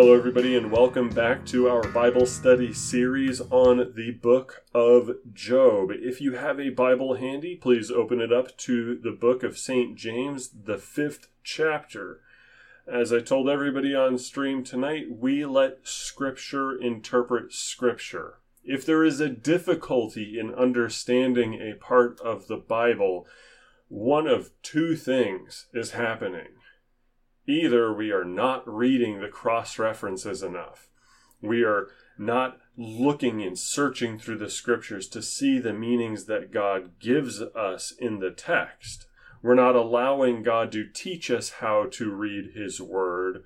Hello, everybody, and welcome back to our Bible study series on the book of Job. If you have a Bible handy, please open it up to the book of St. James, the fifth chapter. As I told everybody on stream tonight, we let Scripture interpret Scripture. If there is a difficulty in understanding a part of the Bible, one of two things is happening. Either we are not reading the cross references enough, we are not looking and searching through the scriptures to see the meanings that God gives us in the text. We're not allowing God to teach us how to read His Word,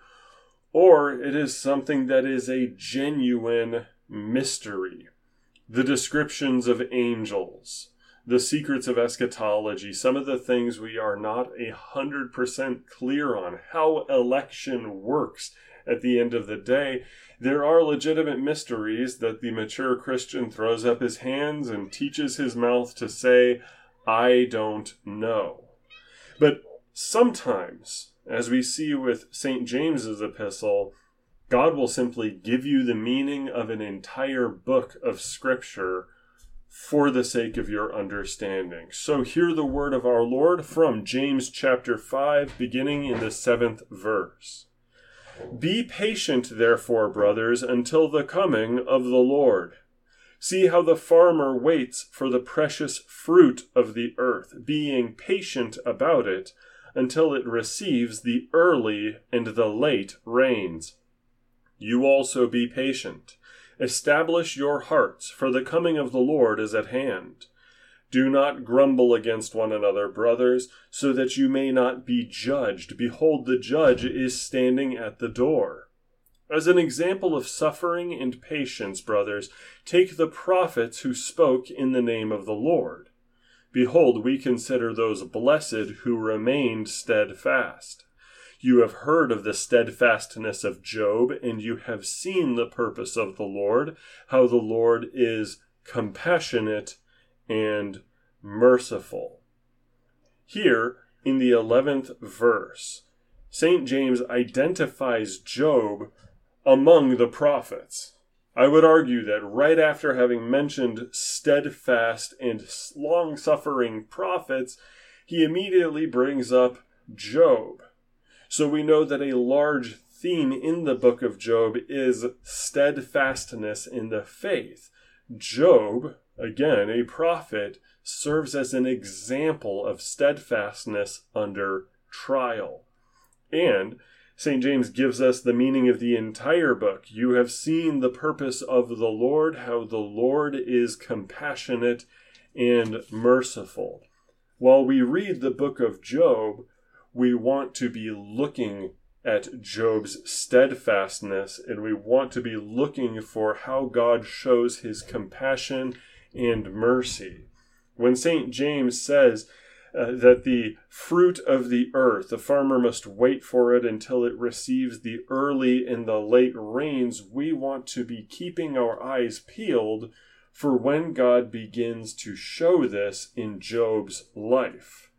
or it is something that is a genuine mystery. The descriptions of angels, the secrets of eschatology, some of the things we are not a hundred percent clear on, how election works at the end of the day. There are legitimate mysteries that the mature Christian throws up his hands and teaches his mouth to say, I don't know. But sometimes, as we see with St. James's epistle, God will simply give you the meaning of an entire book of Scripture for the sake of your understanding. So hear the word of our Lord from James chapter 5, beginning in the seventh verse. Be patient, therefore, brothers, until the coming of the Lord. See how the farmer waits for the precious fruit of the earth, being patient about it until it receives the early and the late rains. You also be patient. Establish your hearts, for the coming of the Lord is at hand. Do not grumble against one another, brothers, so that you may not be judged. Behold, the judge is standing at the door. As an example of suffering and patience, brothers, take the prophets who spoke in the name of the Lord. Behold, we consider those blessed who remained steadfast. You have heard of the steadfastness of Job, and you have seen the purpose of the Lord, how the Lord is compassionate and merciful. Here, in the 11th verse, St. James identifies Job among the prophets. I would argue that right after having mentioned steadfast and long suffering prophets, he immediately brings up Job. So we know that a large theme in the book of Job is steadfastness in the faith. Job, again, a prophet, serves as an example of steadfastness under trial. And St. James gives us the meaning of the entire book. You have seen the purpose of the Lord, how the Lord is compassionate and merciful. While we read the book of Job, we want to be looking at Job's steadfastness and we want to be looking for how God shows his compassion and mercy. When St. James says uh, that the fruit of the earth, the farmer must wait for it until it receives the early and the late rains, we want to be keeping our eyes peeled for when God begins to show this in Job's life.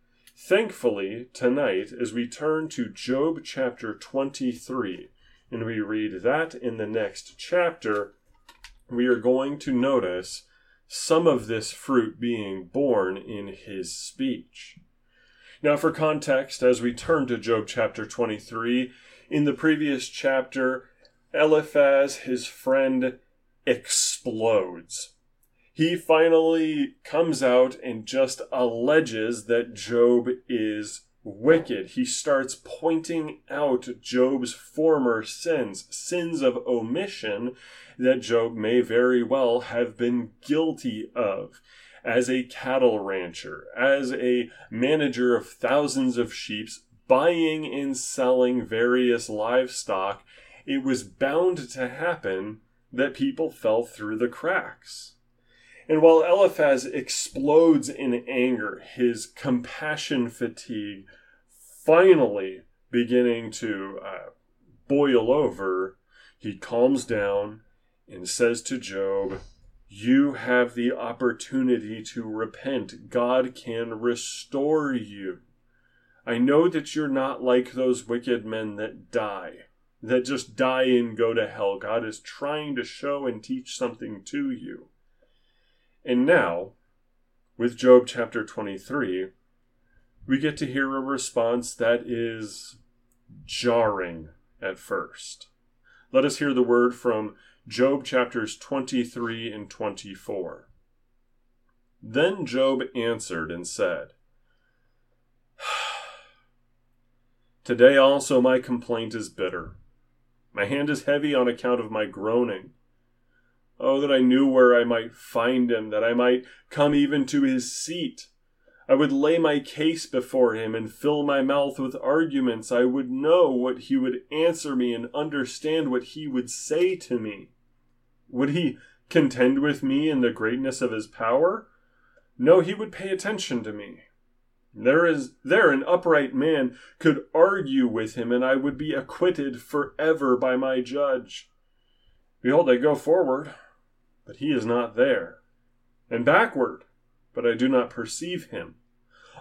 Thankfully, tonight, as we turn to Job chapter 23, and we read that in the next chapter, we are going to notice some of this fruit being borne in his speech. Now, for context, as we turn to Job chapter 23, in the previous chapter, Eliphaz, his friend, explodes he finally comes out and just alleges that Job is wicked. He starts pointing out Job's former sins, sins of omission that Job may very well have been guilty of. As a cattle rancher, as a manager of thousands of sheep, buying and selling various livestock, it was bound to happen that people fell through the cracks. And while Eliphaz explodes in anger, his compassion fatigue finally beginning to uh, boil over, he calms down and says to Job, You have the opportunity to repent. God can restore you. I know that you're not like those wicked men that die. that just die and go to hell. God is trying to show and teach something to you. And now, with Job chapter 23, we get to hear a response that is jarring at first. Let us hear the word from Job chapters 23 and 24. Then Job answered and said, Today also my complaint is bitter. My hand is heavy on account of my groaning. Oh, that I knew where I might find him, that I might come even to his seat. I would lay my case before him and fill my mouth with arguments. I would know what he would answer me and understand what he would say to me. Would he contend with me in the greatness of his power? No, he would pay attention to me. There is there an upright man could argue with him, and I would be acquitted forever by my judge. Behold, I go forward, but he is not there, and backward, but I do not perceive him.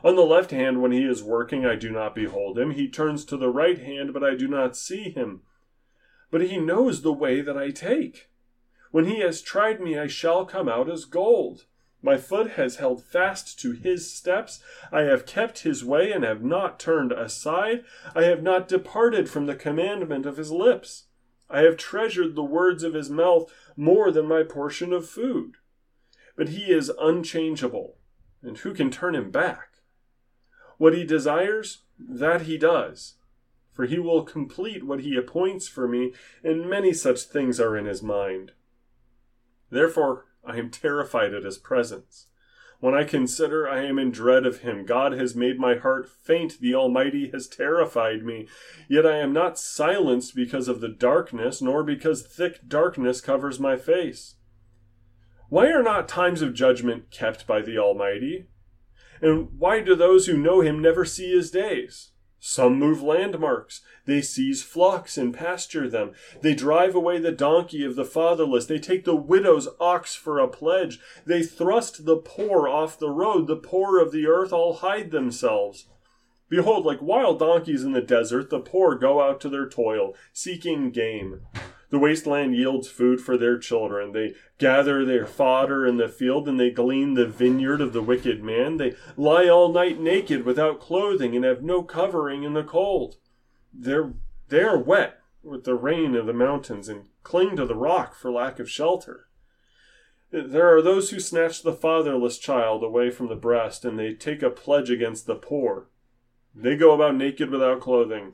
On the left hand, when he is working, I do not behold him. He turns to the right hand, but I do not see him. But he knows the way that I take. When he has tried me, I shall come out as gold. My foot has held fast to his steps. I have kept his way and have not turned aside. I have not departed from the commandment of his lips. I have treasured the words of his mouth more than my portion of food. But he is unchangeable, and who can turn him back? What he desires, that he does. For he will complete what he appoints for me, and many such things are in his mind. Therefore, I am terrified at his presence. When I consider I am in dread of him, God has made my heart faint, the Almighty has terrified me. Yet I am not silenced because of the darkness, nor because thick darkness covers my face. Why are not times of judgment kept by the Almighty? And why do those who know him never see his days? Some move landmarks. They seize flocks and pasture them. They drive away the donkey of the fatherless. They take the widow's ox for a pledge. They thrust the poor off the road. The poor of the earth all hide themselves. Behold, like wild donkeys in the desert, the poor go out to their toil, seeking game. The wasteland yields food for their children. They gather their fodder in the field and they glean the vineyard of the wicked man. They lie all night naked without clothing and have no covering in the cold. They're, they are wet with the rain of the mountains and cling to the rock for lack of shelter. There are those who snatch the fatherless child away from the breast and they take a pledge against the poor. They go about naked without clothing.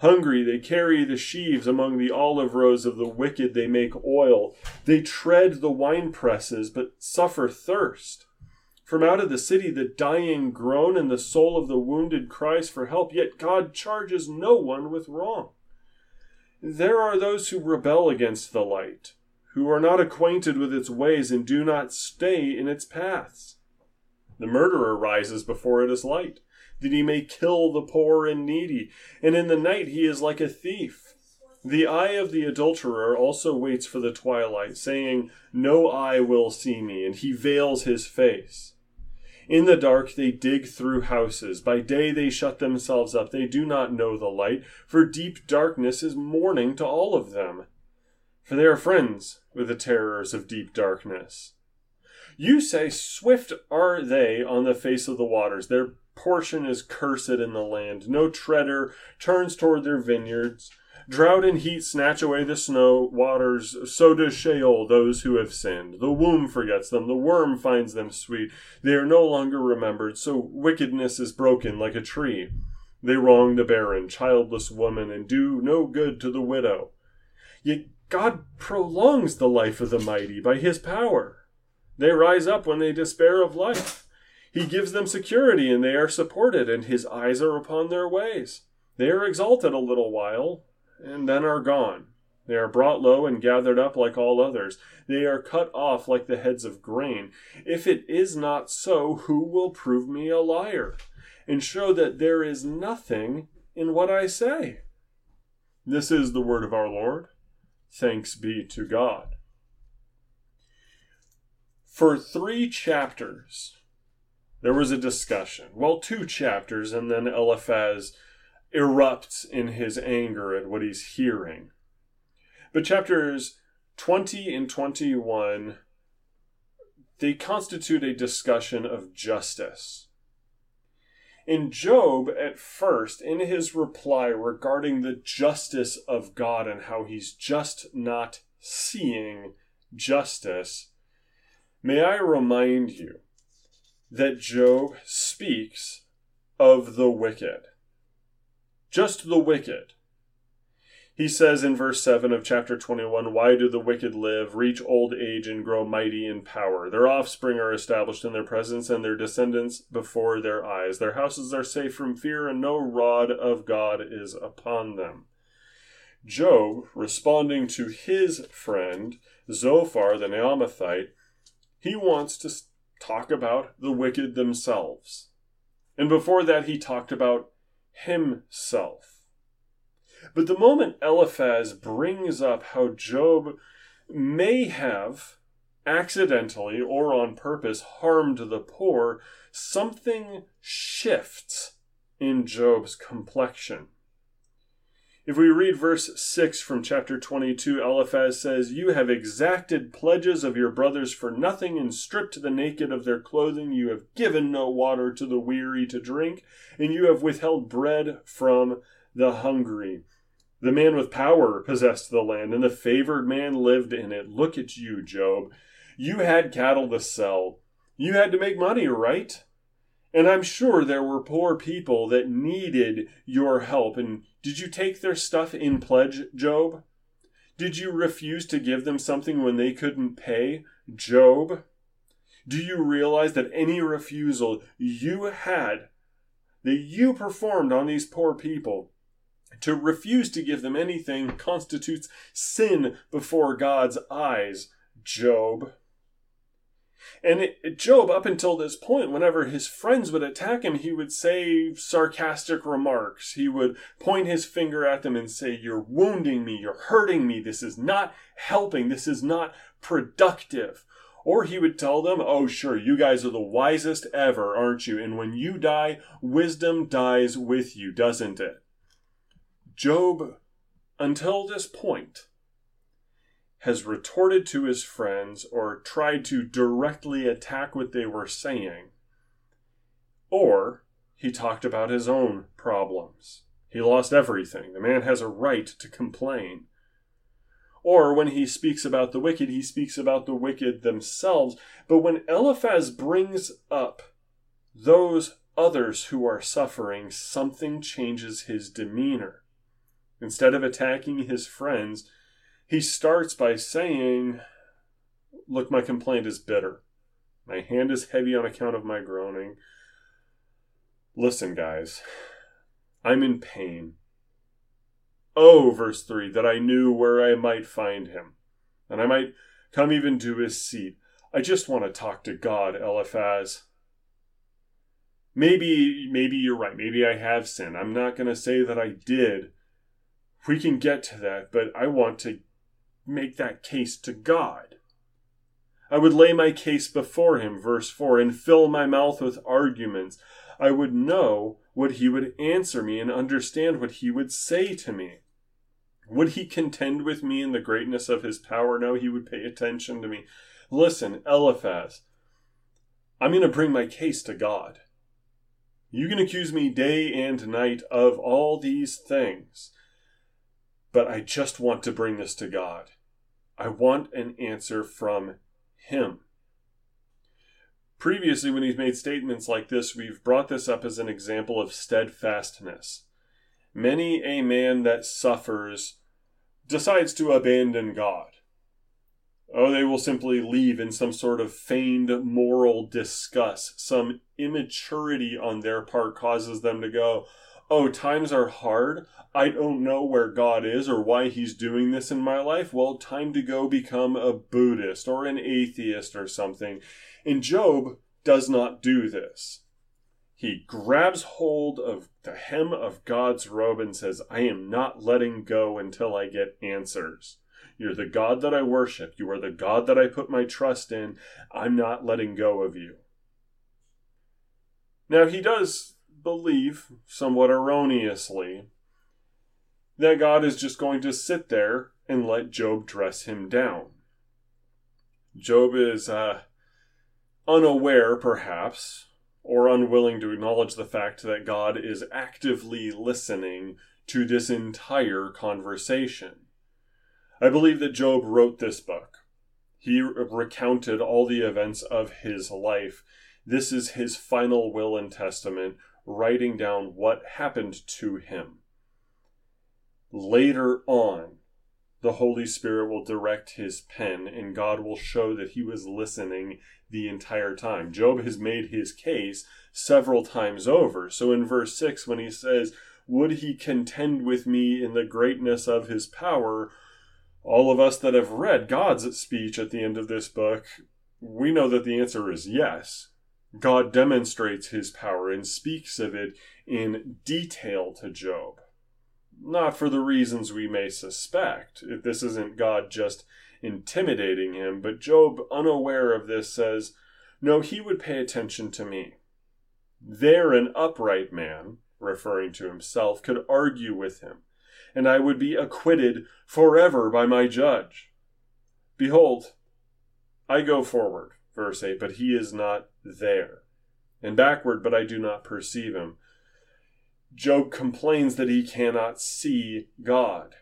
Hungry, they carry the sheaves among the olive rows of the wicked. They make oil. They tread the wine presses, but suffer thirst. From out of the city the dying groan, and the soul of the wounded cries for help, yet God charges no one with wrong. There are those who rebel against the light, who are not acquainted with its ways and do not stay in its paths. The murderer rises before it is light that he may kill the poor and needy, and in the night he is like a thief. The eye of the adulterer also waits for the twilight, saying, No eye will see me, and he veils his face. In the dark they dig through houses. By day they shut themselves up. They do not know the light, for deep darkness is morning to all of them. For they are friends with the terrors of deep darkness. You say, Swift are they on the face of the waters. Their portion is cursed in the land. No treader turns toward their vineyards. Drought and heat snatch away the snow waters, so does Sheol those who have sinned. The womb forgets them, the worm finds them sweet. They are no longer remembered, so wickedness is broken like a tree. They wrong the barren, childless woman, and do no good to the widow. Yet God prolongs the life of the mighty by his power. They rise up when they despair of life. He gives them security, and they are supported, and his eyes are upon their ways. They are exalted a little while, and then are gone. They are brought low and gathered up like all others. They are cut off like the heads of grain. If it is not so, who will prove me a liar and show that there is nothing in what I say? This is the word of our Lord. Thanks be to God. For three chapters, there was a discussion. Well, two chapters, and then Eliphaz erupts in his anger at what he's hearing. But chapters 20 and 21 they constitute a discussion of justice. In Job, at first, in his reply regarding the justice of God and how he's just not seeing justice, may I remind you that Job speaks of the wicked. Just the wicked. He says in verse 7 of chapter 21 Why do the wicked live, reach old age, and grow mighty in power? Their offspring are established in their presence, and their descendants before their eyes. Their houses are safe from fear, and no rod of God is upon them. Job, responding to his friend Zophar the Naamathite, he wants to talk about the wicked themselves. And before that, he talked about himself. But the moment Eliphaz brings up how Job may have accidentally or on purpose harmed the poor, something shifts in Job's complexion. If we read verse 6 from chapter 22, Eliphaz says, You have exacted pledges of your brothers for nothing and stripped the naked of their clothing. You have given no water to the weary to drink, and you have withheld bread from the hungry. The man with power possessed the land, and the favored man lived in it. Look at you, Job. You had cattle to sell. You had to make money, right? And I'm sure there were poor people that needed your help. And did you take their stuff in pledge, Job? Did you refuse to give them something when they couldn't pay, Job? Do you realize that any refusal you had, that you performed on these poor people, to refuse to give them anything constitutes sin before God's eyes, Job. And it, Job, up until this point, whenever his friends would attack him, he would say sarcastic remarks. He would point his finger at them and say, You're wounding me, you're hurting me, this is not helping, this is not productive. Or he would tell them, Oh, sure, you guys are the wisest ever, aren't you? And when you die, wisdom dies with you, doesn't it? Job, until this point, has retorted to his friends or tried to directly attack what they were saying, or he talked about his own problems. He lost everything. The man has a right to complain. Or when he speaks about the wicked, he speaks about the wicked themselves. But when Eliphaz brings up those others who are suffering, something changes his demeanor. Instead of attacking his friends, he starts by saying, Look, my complaint is bitter. My hand is heavy on account of my groaning. Listen, guys, I'm in pain. Oh, verse 3, that I knew where I might find him, and I might come even to his seat. I just want to talk to God, Eliphaz. Maybe, maybe you're right. Maybe I have sinned. I'm not going to say that I did we can get to that, but I want to make that case to God. I would lay my case before him, verse 4, and fill my mouth with arguments. I would know what he would answer me and understand what he would say to me. Would he contend with me in the greatness of his power? No, he would pay attention to me. Listen, Eliphaz, I'm going to bring my case to God. You can accuse me day and night of all these things. But I just want to bring this to God. I want an answer from Him. Previously, when he's made statements like this, we've brought this up as an example of steadfastness. Many a man that suffers decides to abandon God. Oh, they will simply leave in some sort of feigned moral disgust. Some immaturity on their part causes them to go, oh, times are hard. I don't know where God is or why He's doing this in my life. Well, time to go become a Buddhist or an atheist or something. And Job does not do this. He grabs hold of the hem of God's robe and says, I am not letting go until I get answers. You're the God that I worship. You are the God that I put my trust in. I'm not letting go of you. Now, he does believe, somewhat erroneously, that God is just going to sit there and let Job dress him down. Job is uh, unaware, perhaps, or unwilling to acknowledge the fact that God is actively listening to this entire conversation. I believe that Job wrote this book. He recounted all the events of his life. This is his final will and testament, writing down what happened to him. Later on, the Holy Spirit will direct his pen, and God will show that he was listening the entire time. Job has made his case several times over. So in verse 6, when he says, Would he contend with me in the greatness of his power? All of us that have read God's speech at the end of this book, we know that the answer is yes. God demonstrates his power and speaks of it in detail to Job not for the reasons we may suspect. If this isn't God just intimidating him, but Job, unaware of this, says, No, he would pay attention to me. There, an upright man, referring to himself, could argue with him, and I would be acquitted forever by my judge. Behold, I go forward, verse 8, but he is not there, and backward, but I do not perceive him. Job complains that he cannot see God.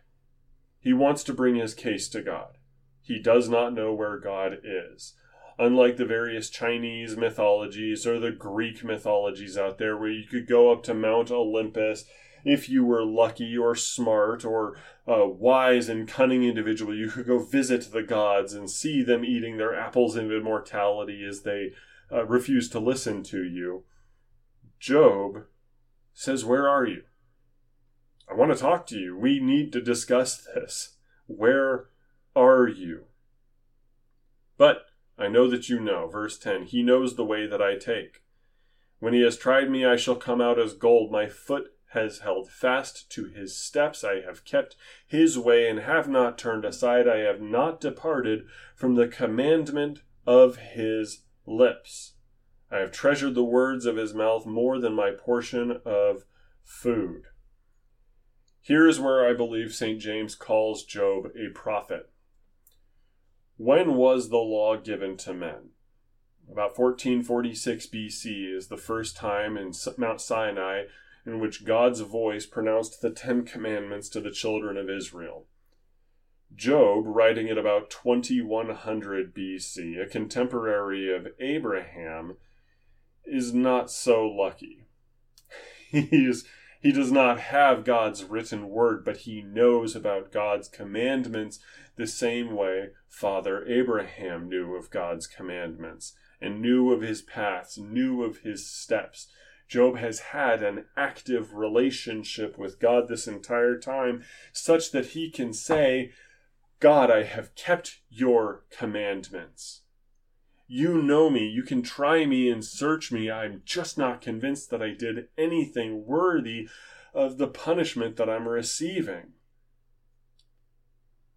He wants to bring his case to God. He does not know where God is. Unlike the various Chinese mythologies or the Greek mythologies out there, where you could go up to Mount Olympus if you were lucky or smart or a wise and cunning individual, you could go visit the gods and see them eating their apples of immortality as they uh, refuse to listen to you. Job says, Where are you? I want to talk to you. We need to discuss this. Where are you? But I know that you know. Verse 10 He knows the way that I take. When he has tried me, I shall come out as gold. My foot has held fast to his steps. I have kept his way and have not turned aside. I have not departed from the commandment of his lips. I have treasured the words of his mouth more than my portion of food. Here is where I believe St. James calls Job a prophet. When was the law given to men? About 1446 BC is the first time in Mount Sinai in which God's voice pronounced the Ten Commandments to the children of Israel. Job, writing at about 2100 BC, a contemporary of Abraham, is not so lucky. He's he does not have God's written word, but he knows about God's commandments the same way Father Abraham knew of God's commandments and knew of his paths, knew of his steps. Job has had an active relationship with God this entire time, such that he can say, God, I have kept your commandments. You know me. You can try me and search me. I'm just not convinced that I did anything worthy of the punishment that I'm receiving.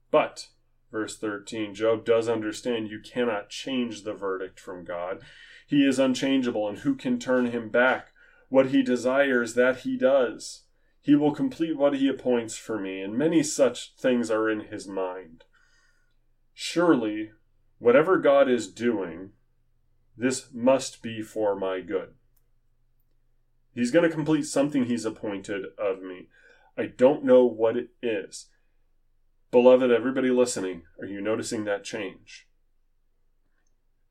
But, verse 13, Job does understand you cannot change the verdict from God. He is unchangeable, and who can turn him back? What he desires, that he does. He will complete what he appoints for me, and many such things are in his mind. Surely Whatever God is doing, this must be for my good. He's going to complete something He's appointed of me. I don't know what it is. Beloved, everybody listening, are you noticing that change?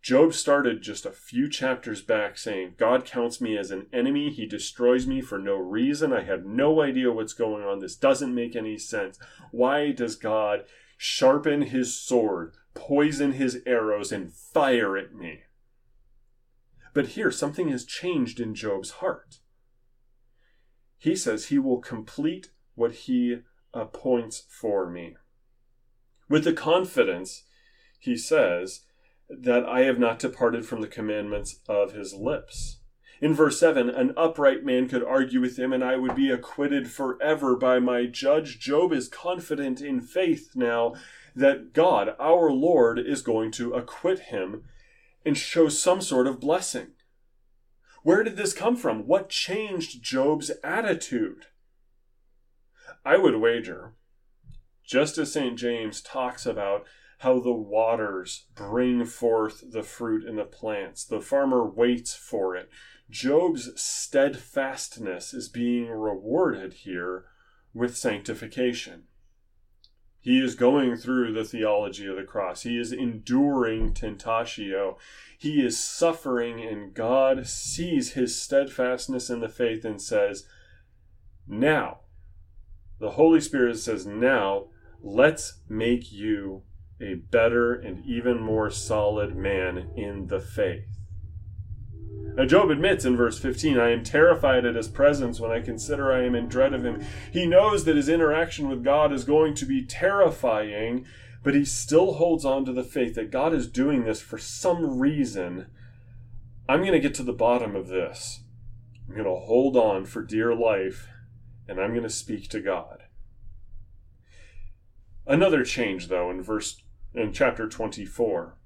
Job started just a few chapters back saying, God counts me as an enemy. He destroys me for no reason. I have no idea what's going on. This doesn't make any sense. Why does God sharpen his sword poison his arrows, and fire at me. But here, something has changed in Job's heart. He says he will complete what he appoints for me. With the confidence, he says, that I have not departed from the commandments of his lips. In verse 7, an upright man could argue with him, and I would be acquitted forever by my judge. Job is confident in faith now that God, our Lord, is going to acquit him and show some sort of blessing. Where did this come from? What changed Job's attitude? I would wager, just as St. James talks about how the waters bring forth the fruit in the plants, the farmer waits for it. Job's steadfastness is being rewarded here with sanctification. He is going through the theology of the cross. He is enduring tentatio. He is suffering, and God sees his steadfastness in the faith and says, Now, the Holy Spirit says, Now, let's make you a better and even more solid man in the faith. Now, Job admits in verse 15, I am terrified at his presence when I consider I am in dread of him. He knows that his interaction with God is going to be terrifying, but he still holds on to the faith that God is doing this for some reason. I'm going to get to the bottom of this. I'm going to hold on for dear life, and I'm going to speak to God. Another change, though, in verse in chapter 24.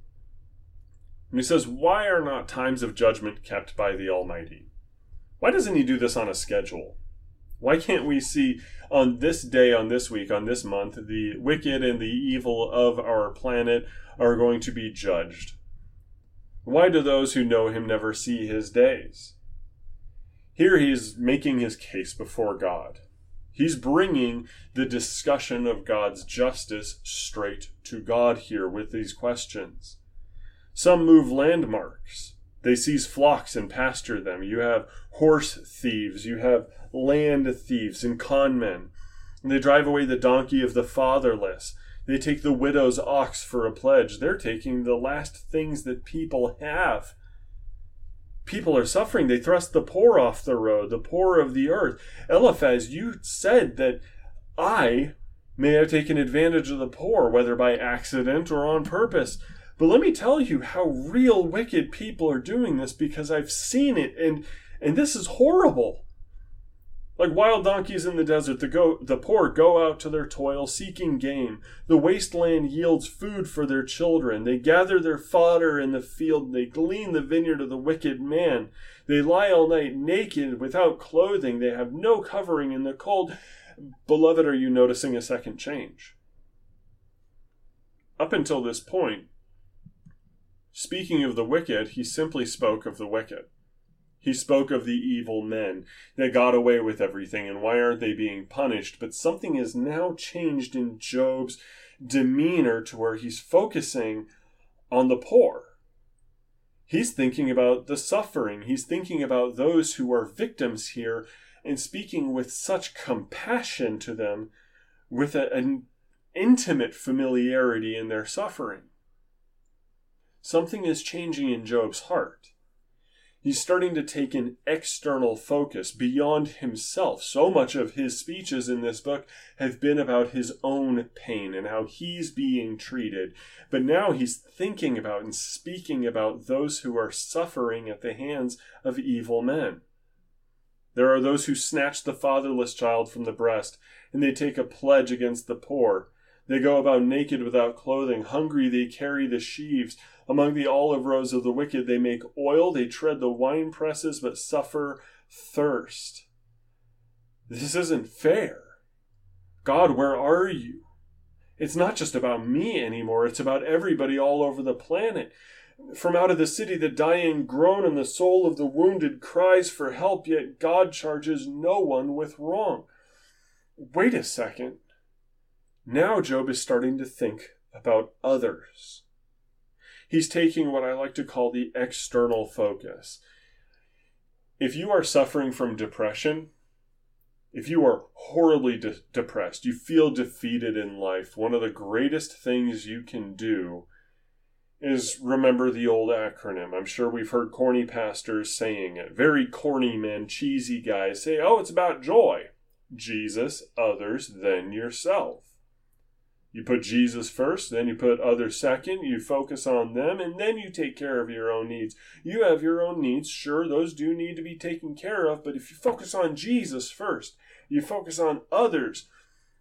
And he says, Why are not times of judgment kept by the Almighty? Why doesn't he do this on a schedule? Why can't we see on this day, on this week, on this month, the wicked and the evil of our planet are going to be judged? Why do those who know him never see his days? Here he is making his case before God. He's bringing the discussion of God's justice straight to God here with these questions. Some move landmarks. They seize flocks and pasture them. You have horse thieves, you have land thieves and conmen. And they drive away the donkey of the fatherless. They take the widow's ox for a pledge. They're taking the last things that people have. People are suffering. They thrust the poor off the road, the poor of the earth. Eliphaz, you said that I may have taken advantage of the poor, whether by accident or on purpose. But let me tell you how real wicked people are doing this because I've seen it and and this is horrible. Like wild donkeys in the desert, the go the poor go out to their toil seeking game. The wasteland yields food for their children. They gather their fodder in the field, they glean the vineyard of the wicked man. They lie all night naked without clothing. They have no covering in the cold. Beloved, are you noticing a second change? Up until this point, Speaking of the wicked, he simply spoke of the wicked. He spoke of the evil men that got away with everything and why aren't they being punished? But something has now changed in Job's demeanor to where he's focusing on the poor. He's thinking about the suffering. He's thinking about those who are victims here and speaking with such compassion to them with a, an intimate familiarity in their suffering. Something is changing in Job's heart. He's starting to take an external focus beyond himself. So much of his speeches in this book have been about his own pain and how he's being treated. But now he's thinking about and speaking about those who are suffering at the hands of evil men. There are those who snatch the fatherless child from the breast, and they take a pledge against the poor. They go about naked without clothing. Hungry, they carry the sheaves. Among the olive rows of the wicked, they make oil. They tread the wine presses, but suffer thirst. This isn't fair. God, where are you? It's not just about me anymore. It's about everybody all over the planet. From out of the city, the dying groan, and the soul of the wounded cries for help, yet God charges no one with wrong. Wait a second. Now Job is starting to think about others. He's taking what I like to call the external focus. If you are suffering from depression, if you are horribly de- depressed, you feel defeated in life, one of the greatest things you can do is remember the old acronym. I'm sure we've heard corny pastors saying it. Very corny men, cheesy guys say, oh, it's about joy. Jesus, others, then yourself. You put Jesus first, then you put others second, you focus on them, and then you take care of your own needs. You have your own needs, sure, those do need to be taken care of, but if you focus on Jesus first, you focus on others,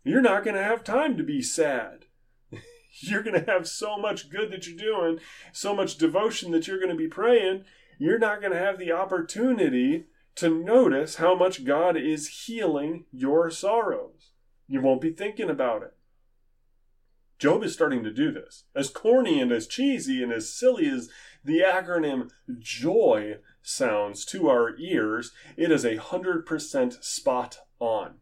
you're not going to have time to be sad. you're going to have so much good that you're doing, so much devotion that you're going to be praying, you're not going to have the opportunity to notice how much God is healing your sorrows. You won't be thinking about it. Job is starting to do this. As corny and as cheesy and as silly as the acronym JOY sounds to our ears, it is a hundred percent spot on.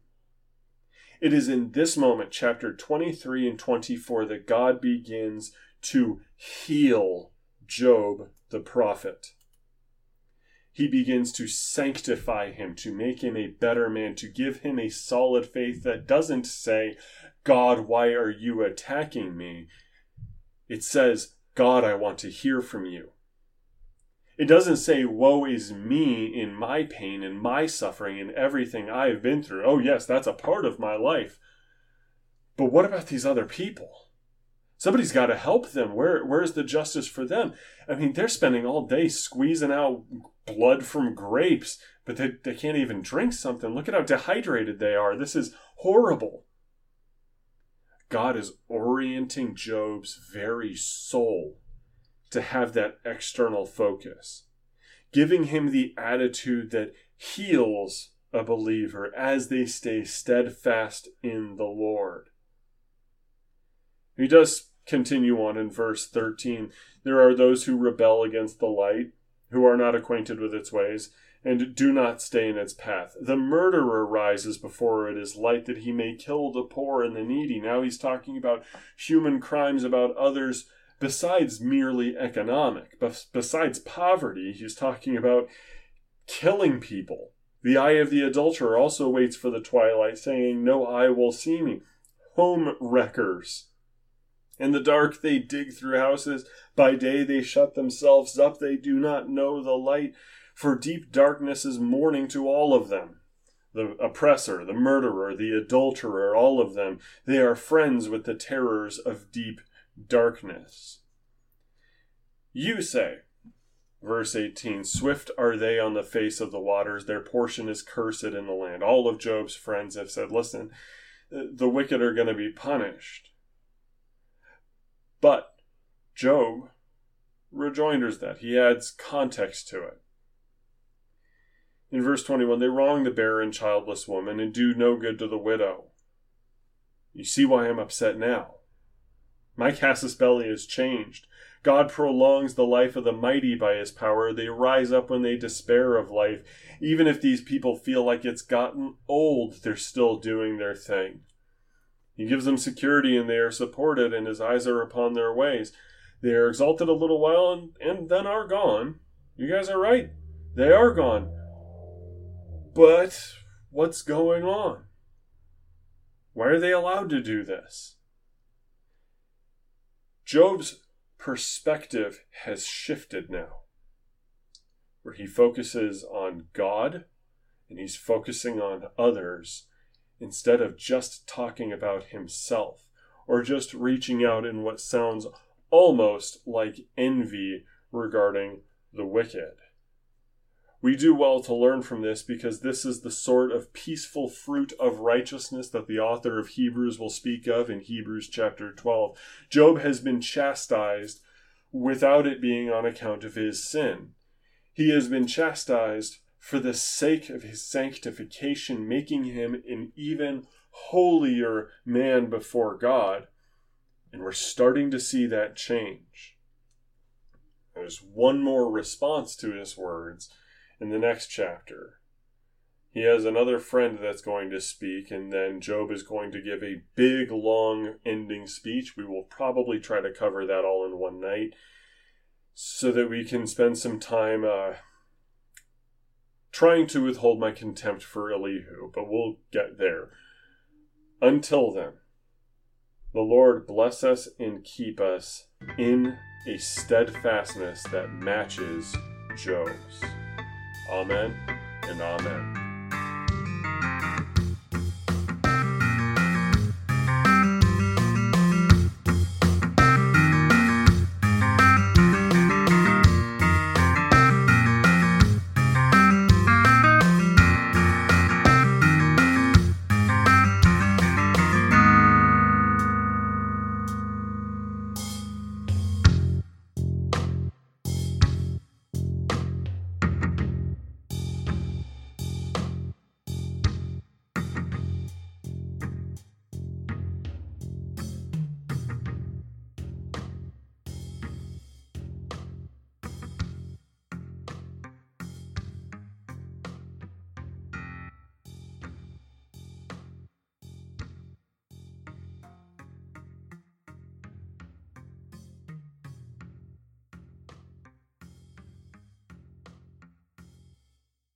It is in this moment, chapter 23 and 24, that God begins to heal Job the prophet. He begins to sanctify him, to make him a better man, to give him a solid faith that doesn't say, God, why are you attacking me? It says, God, I want to hear from you. It doesn't say, Woe is me in my pain and my suffering and everything I've been through. Oh, yes, that's a part of my life. But what about these other people? Somebody's got to help them. Where, where's the justice for them? I mean, they're spending all day squeezing out blood from grapes, but they, they can't even drink something. Look at how dehydrated they are. This is horrible. God is orienting Job's very soul to have that external focus, giving him the attitude that heals a believer as they stay steadfast in the Lord. He does continue on in verse 13 There are those who rebel against the light, who are not acquainted with its ways, and do not stay in its path. The murderer rises before it is light that he may kill the poor and the needy. Now he's talking about human crimes about others besides merely economic, besides poverty, he's talking about killing people. The eye of the adulterer also waits for the twilight, saying, No eye will see me. Home wreckers. In the dark they dig through houses. By day they shut themselves up. They do not know the light, for deep darkness is morning to all of them. The oppressor, the murderer, the adulterer, all of them, they are friends with the terrors of deep darkness. You say, verse 18, Swift are they on the face of the waters, their portion is cursed in the land. All of Job's friends have said, Listen, the wicked are going to be punished. But Job rejoinders that. He adds context to it. In verse 21, they wrong the barren, childless woman and do no good to the widow. You see why I'm upset now. My casus belli is changed. God prolongs the life of the mighty by his power. They rise up when they despair of life. Even if these people feel like it's gotten old, they're still doing their thing. He gives them security and they are supported, and his eyes are upon their ways. They are exalted a little while and, and then are gone. You guys are right. They are gone. But what's going on? Why are they allowed to do this? Job's perspective has shifted now, where he focuses on God and he's focusing on others instead of just talking about himself or just reaching out in what sounds almost like envy regarding the wicked. We do well to learn from this because this is the sort of peaceful fruit of righteousness that the author of Hebrews will speak of in Hebrews chapter 12. Job has been chastised without it being on account of his sin. He has been chastised for the sake of his sanctification, making him an even holier man before God. And we're starting to see that change. There's one more response to his words in the next chapter. He has another friend that's going to speak, and then Job is going to give a big, long ending speech. We will probably try to cover that all in one night so that we can spend some time uh, trying to withhold my contempt for Elihu, but we'll get there. Until then, the Lord bless us and keep us in a steadfastness that matches Job's. Amen and Amen.